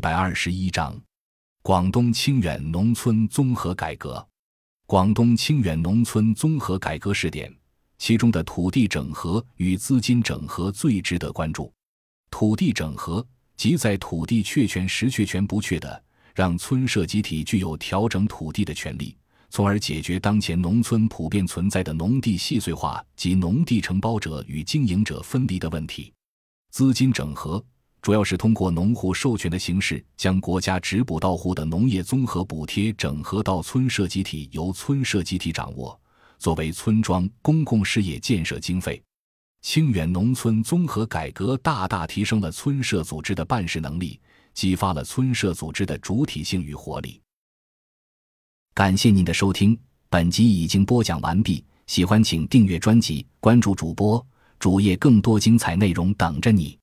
一百二十一章：广东清远农村综合改革。广东清远农村综合改革试点，其中的土地整合与资金整合最值得关注。土地整合即在土地确权时确权不确的，让村社集体具有调整土地的权利，从而解决当前农村普遍存在的农地细碎化及农地承包者与经营者分离的问题。资金整合主要是通过农户授权的形式，将国家直补到户的农业综合补贴整合到村社集体，由村社集体掌握，作为村庄公共事业建设经费。清远农村综合改革大大提升了村社组织的办事能力，激发了村社组织的主体性与活力。感谢您的收听，本集已经播讲完毕。喜欢请订阅专辑，关注主播主页，更多精彩内容等着你。